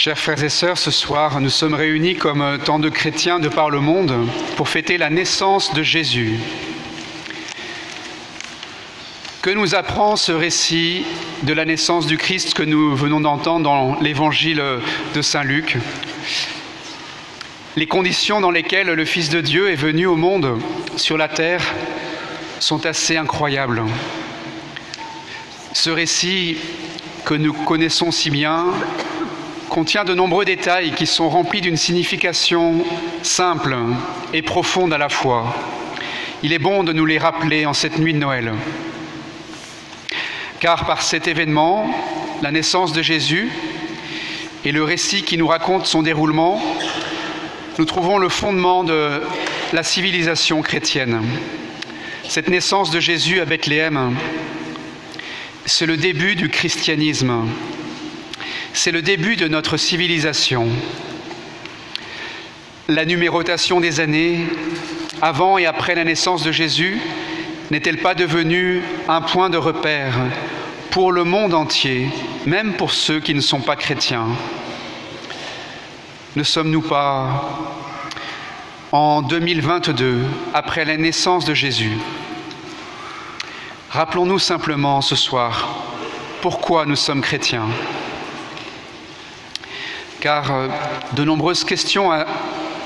Chers frères et sœurs, ce soir, nous sommes réunis comme tant de chrétiens de par le monde pour fêter la naissance de Jésus. Que nous apprend ce récit de la naissance du Christ que nous venons d'entendre dans l'évangile de Saint Luc? Les conditions dans lesquelles le Fils de Dieu est venu au monde sur la terre sont assez incroyables. Ce récit que nous connaissons si bien contient de nombreux détails qui sont remplis d'une signification simple et profonde à la fois. Il est bon de nous les rappeler en cette nuit de Noël. Car par cet événement, la naissance de Jésus et le récit qui nous raconte son déroulement, nous trouvons le fondement de la civilisation chrétienne. Cette naissance de Jésus à Bethléem, c'est le début du christianisme, c'est le début de notre civilisation. La numérotation des années, avant et après la naissance de Jésus, n'est-elle pas devenue un point de repère pour le monde entier, même pour ceux qui ne sont pas chrétiens? Ne sommes-nous pas en 2022, après la naissance de Jésus? Rappelons-nous simplement ce soir pourquoi nous sommes chrétiens car euh, de nombreuses questions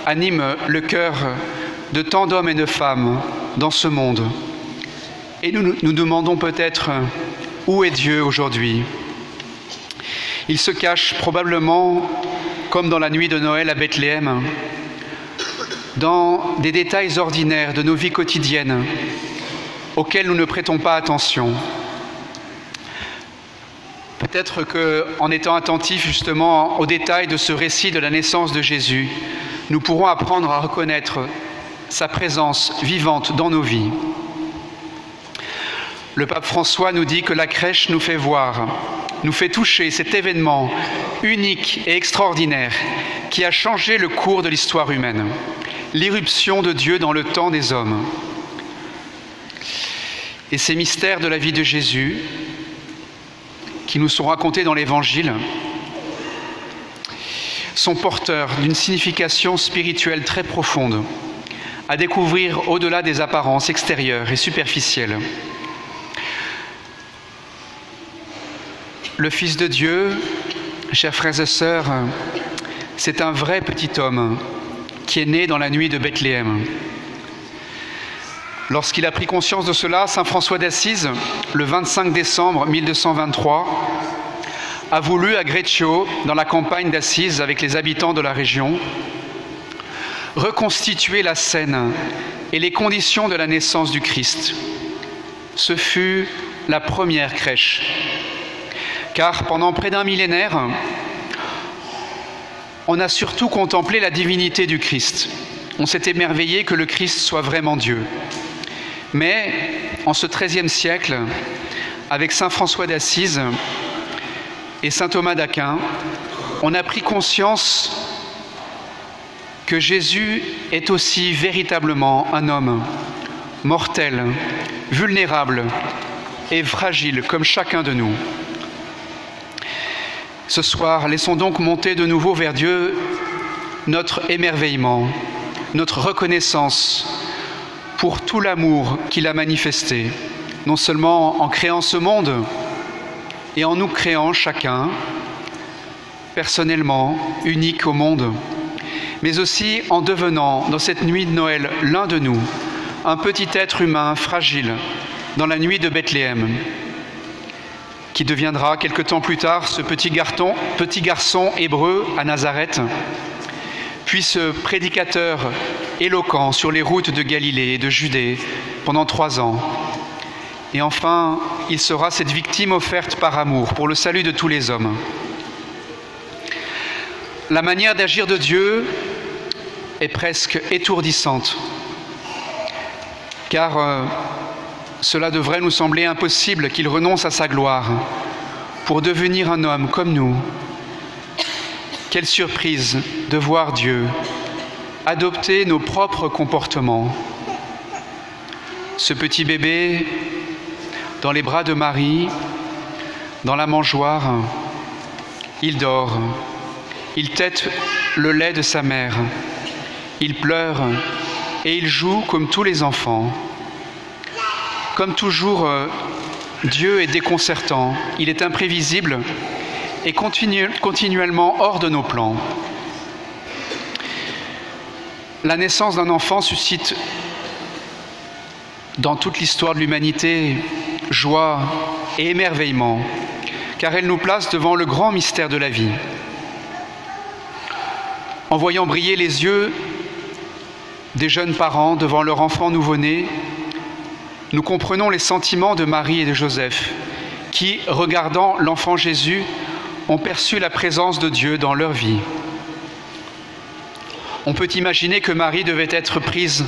animent le cœur de tant d'hommes et de femmes dans ce monde. Et nous nous demandons peut-être où est Dieu aujourd'hui? Il se cache probablement, comme dans la nuit de Noël à Bethléem, dans des détails ordinaires de nos vies quotidiennes auxquels nous ne prêtons pas attention. Peut-être qu'en étant attentifs justement aux détails de ce récit de la naissance de Jésus, nous pourrons apprendre à reconnaître sa présence vivante dans nos vies. Le pape François nous dit que la crèche nous fait voir, nous fait toucher cet événement unique et extraordinaire qui a changé le cours de l'histoire humaine, l'irruption de Dieu dans le temps des hommes. Et ces mystères de la vie de Jésus, qui nous sont racontés dans l'Évangile sont porteurs d'une signification spirituelle très profonde, à découvrir au-delà des apparences extérieures et superficielles. Le Fils de Dieu, chers frères et sœurs, c'est un vrai petit homme qui est né dans la nuit de Bethléem. Lorsqu'il a pris conscience de cela, Saint François d'Assise, le 25 décembre 1223, a voulu à Greccio, dans la campagne d'Assise avec les habitants de la région, reconstituer la scène et les conditions de la naissance du Christ. Ce fut la première crèche, car pendant près d'un millénaire, on a surtout contemplé la divinité du Christ. On s'est émerveillé que le Christ soit vraiment Dieu. Mais en ce XIIIe siècle, avec Saint François d'Assise et Saint Thomas d'Aquin, on a pris conscience que Jésus est aussi véritablement un homme mortel, vulnérable et fragile comme chacun de nous. Ce soir, laissons donc monter de nouveau vers Dieu notre émerveillement, notre reconnaissance pour tout l'amour qu'il a manifesté, non seulement en créant ce monde et en nous créant chacun, personnellement, unique au monde, mais aussi en devenant, dans cette nuit de Noël, l'un de nous, un petit être humain fragile, dans la nuit de Bethléem, qui deviendra quelque temps plus tard ce petit garçon, petit garçon hébreu à Nazareth, puis ce prédicateur éloquent sur les routes de Galilée et de Judée pendant trois ans. Et enfin, il sera cette victime offerte par amour pour le salut de tous les hommes. La manière d'agir de Dieu est presque étourdissante, car euh, cela devrait nous sembler impossible qu'il renonce à sa gloire pour devenir un homme comme nous. Quelle surprise de voir Dieu adopter nos propres comportements. Ce petit bébé dans les bras de Marie, dans la mangeoire, il dort, il tète le lait de sa mère. Il pleure et il joue comme tous les enfants. Comme toujours, euh, Dieu est déconcertant, il est imprévisible et continuellement hors de nos plans. La naissance d'un enfant suscite dans toute l'histoire de l'humanité joie et émerveillement, car elle nous place devant le grand mystère de la vie. En voyant briller les yeux des jeunes parents devant leur enfant nouveau-né, nous comprenons les sentiments de Marie et de Joseph, qui, regardant l'enfant Jésus, ont perçu la présence de Dieu dans leur vie. On peut imaginer que Marie devait être prise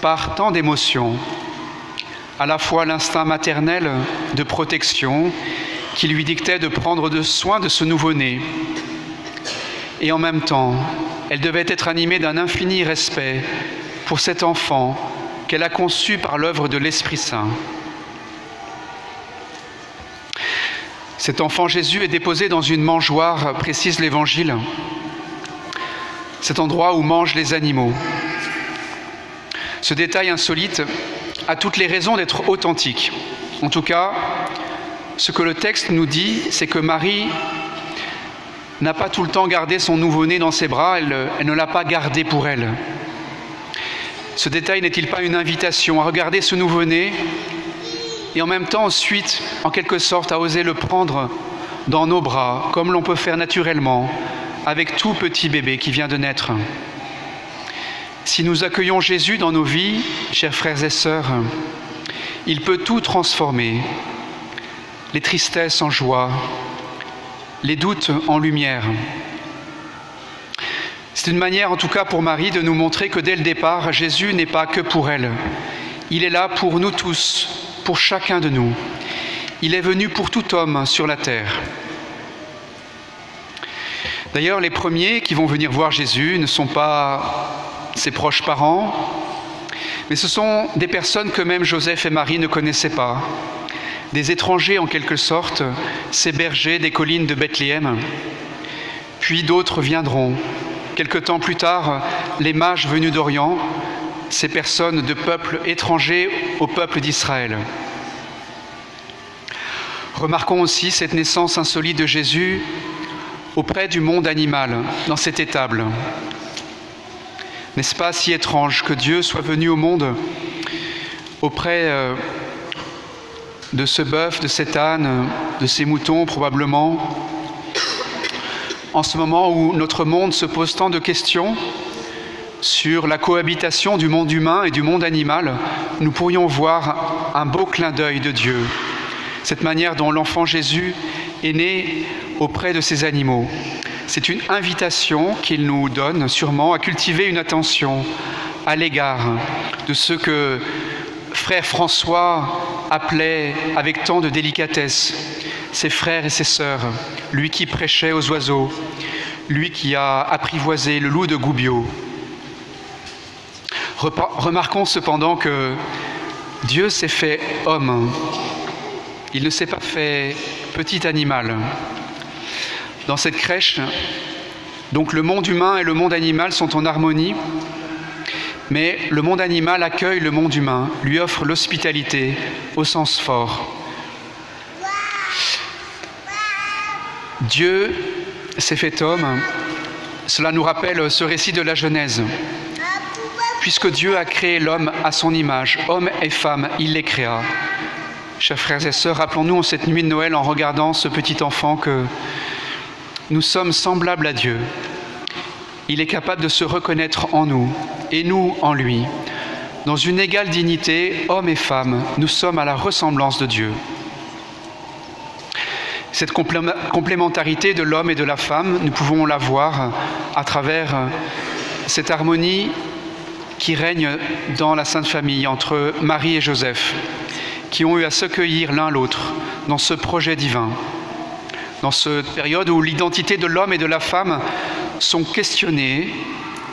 par tant d'émotions, à la fois l'instinct maternel de protection qui lui dictait de prendre soin de ce nouveau-né, et en même temps, elle devait être animée d'un infini respect pour cet enfant qu'elle a conçu par l'œuvre de l'Esprit Saint. Cet enfant Jésus est déposé dans une mangeoire, précise l'Évangile, cet endroit où mangent les animaux. Ce détail insolite a toutes les raisons d'être authentique. En tout cas, ce que le texte nous dit, c'est que Marie n'a pas tout le temps gardé son nouveau-né dans ses bras, elle, ne l'a pas gardé pour elle. Ce détail n'est-il pas une invitation à regarder ce nouveau-né et en même temps ensuite, en quelque sorte, à oser le prendre dans nos bras, comme l'on peut faire naturellement avec tout petit bébé qui vient de naître. Si nous accueillons Jésus dans nos vies, chers frères et sœurs, il peut tout transformer, les tristesses en joie, les doutes en lumière. C'est une manière, en tout cas pour Marie, de nous montrer que dès le départ, Jésus n'est pas que pour elle. Il est là pour nous tous, pour chacun de nous. Il est venu pour tout homme sur la terre. D'ailleurs, les premiers qui vont venir voir Jésus ne sont pas ses proches parents, mais ce sont des personnes que même Joseph et Marie ne connaissaient pas, des étrangers en quelque sorte, ces bergers des collines de Bethléem. Puis d'autres viendront. Quelque temps plus tard, les mages venus d'Orient, ces personnes de peuples étrangers au peuple d'Israël. Remarquons aussi cette naissance insolite de Jésus auprès du monde animal, dans cette étable. N'est-ce pas si étrange que Dieu soit venu au monde auprès euh, de ce bœuf, de cet âne, de ces moutons probablement, en ce moment où notre monde se pose tant de questions sur la cohabitation du monde humain et du monde animal, nous pourrions voir un beau clin d'œil de Dieu, cette manière dont l'enfant Jésus est né auprès de ces animaux. C'est une invitation qu'il nous donne sûrement à cultiver une attention à l'égard de ce que frère François appelait avec tant de délicatesse ses frères et ses sœurs, lui qui prêchait aux oiseaux, lui qui a apprivoisé le loup de Goubiot. Remarquons cependant que Dieu s'est fait homme. Il ne s'est pas fait petit animal. Dans cette crèche, donc le monde humain et le monde animal sont en harmonie, mais le monde animal accueille le monde humain, lui offre l'hospitalité au sens fort. Dieu s'est fait homme, cela nous rappelle ce récit de la Genèse. Puisque Dieu a créé l'homme à son image, homme et femme, il les créa. Chers frères et sœurs, rappelons-nous en cette nuit de Noël, en regardant ce petit enfant, que nous sommes semblables à Dieu. Il est capable de se reconnaître en nous et nous en lui. Dans une égale dignité, hommes et femmes, nous sommes à la ressemblance de Dieu. Cette complémentarité de l'homme et de la femme, nous pouvons la voir à travers cette harmonie qui règne dans la Sainte Famille entre Marie et Joseph, qui ont eu à s'accueillir l'un l'autre dans ce projet divin dans cette période où l'identité de l'homme et de la femme sont questionnées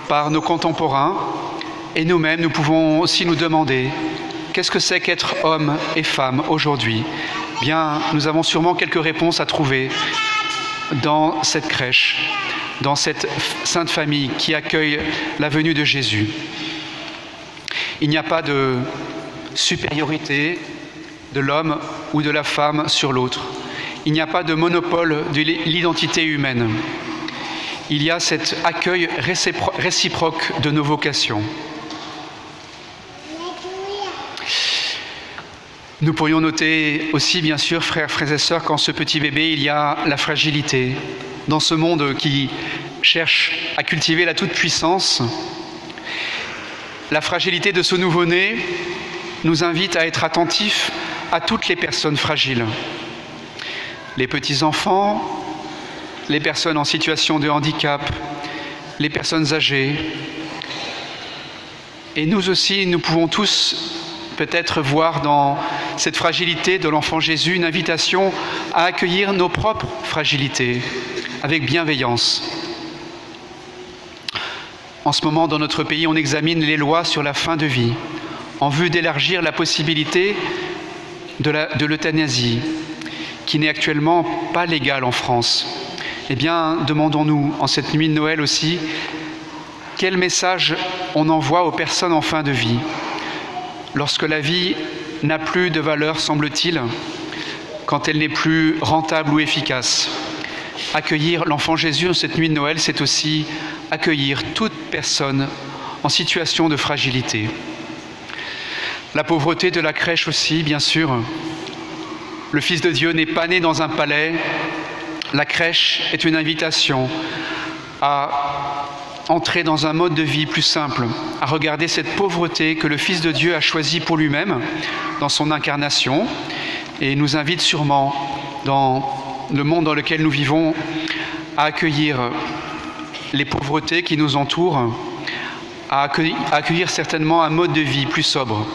par nos contemporains et nous-mêmes, nous pouvons aussi nous demander qu'est-ce que c'est qu'être homme et femme aujourd'hui? Bien, nous avons sûrement quelques réponses à trouver dans cette crèche, dans cette sainte famille qui accueille la venue de Jésus. Il n'y a pas de supériorité de l'homme ou de la femme sur l'autre. Il n'y a pas de monopole de l'identité humaine. Il y a cet accueil réciproque de nos vocations. Nous pourrions noter aussi, bien sûr, frères, frères et sœurs, qu'en ce petit bébé, il y a la fragilité. Dans ce monde qui cherche à cultiver la toute-puissance, la fragilité de ce nouveau-né nous invite à être attentifs à toutes les personnes fragiles. Les petits-enfants, les personnes en situation de handicap, les personnes âgées. Et nous aussi, nous pouvons tous peut-être voir dans cette fragilité de l'enfant Jésus une invitation à accueillir nos propres fragilités avec bienveillance. En ce moment, dans notre pays, on examine les lois sur la fin de vie en vue d'élargir la possibilité de l'euthanasie, qui n'est actuellement pas légale en France. Eh bien, demandons-nous en cette nuit de Noël aussi quel message on envoie aux personnes en fin de vie lorsque la vie n'a plus de valeur, semble-t-il, quand elle n'est plus rentable ou efficace. Accueillir l'enfant Jésus en cette nuit de Noël, c'est aussi accueillir toute personne en situation de fragilité. La pauvreté de la crèche aussi, bien sûr. Le Fils de Dieu n'est pas né dans un palais. La crèche est une invitation à entrer dans un mode de vie plus simple, à regarder cette pauvreté que le Fils de Dieu a choisie pour lui-même dans son incarnation et nous invite sûrement dans le monde dans lequel nous vivons à accueillir les pauvretés qui nous entourent, à accueillir, certainement un mode de vie plus sobre.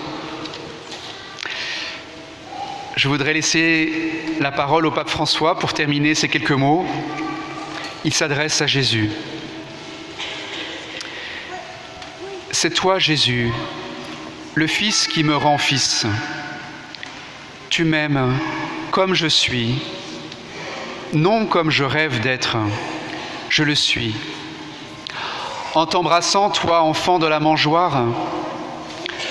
Je voudrais laisser la parole au pape François pour terminer ces quelques mots. Il s'adresse à Jésus. C'est toi, Jésus, le Fils qui me rend fils. Tu m'aimes comme je suis, non comme je rêve d'être, je le suis. En t'embrassant, toi, enfant de la mangeoire,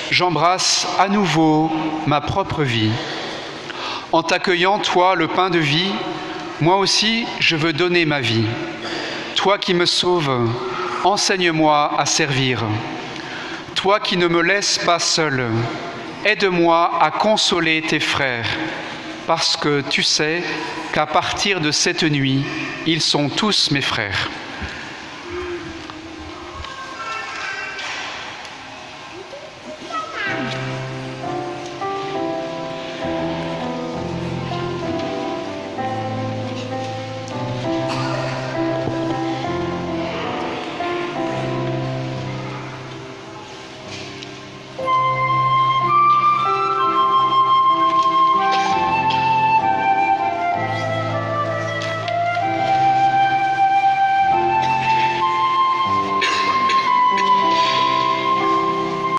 j'embrasse à nouveau ma propre vie. En t'accueillant, toi, le pain de vie, moi aussi, je veux donner ma vie. Toi qui me sauves, enseigne-moi à servir. Toi qui ne me laisses pas seul, aide-moi à consoler tes frères, parce que tu sais qu'à partir de cette nuit, ils sont tous mes frères.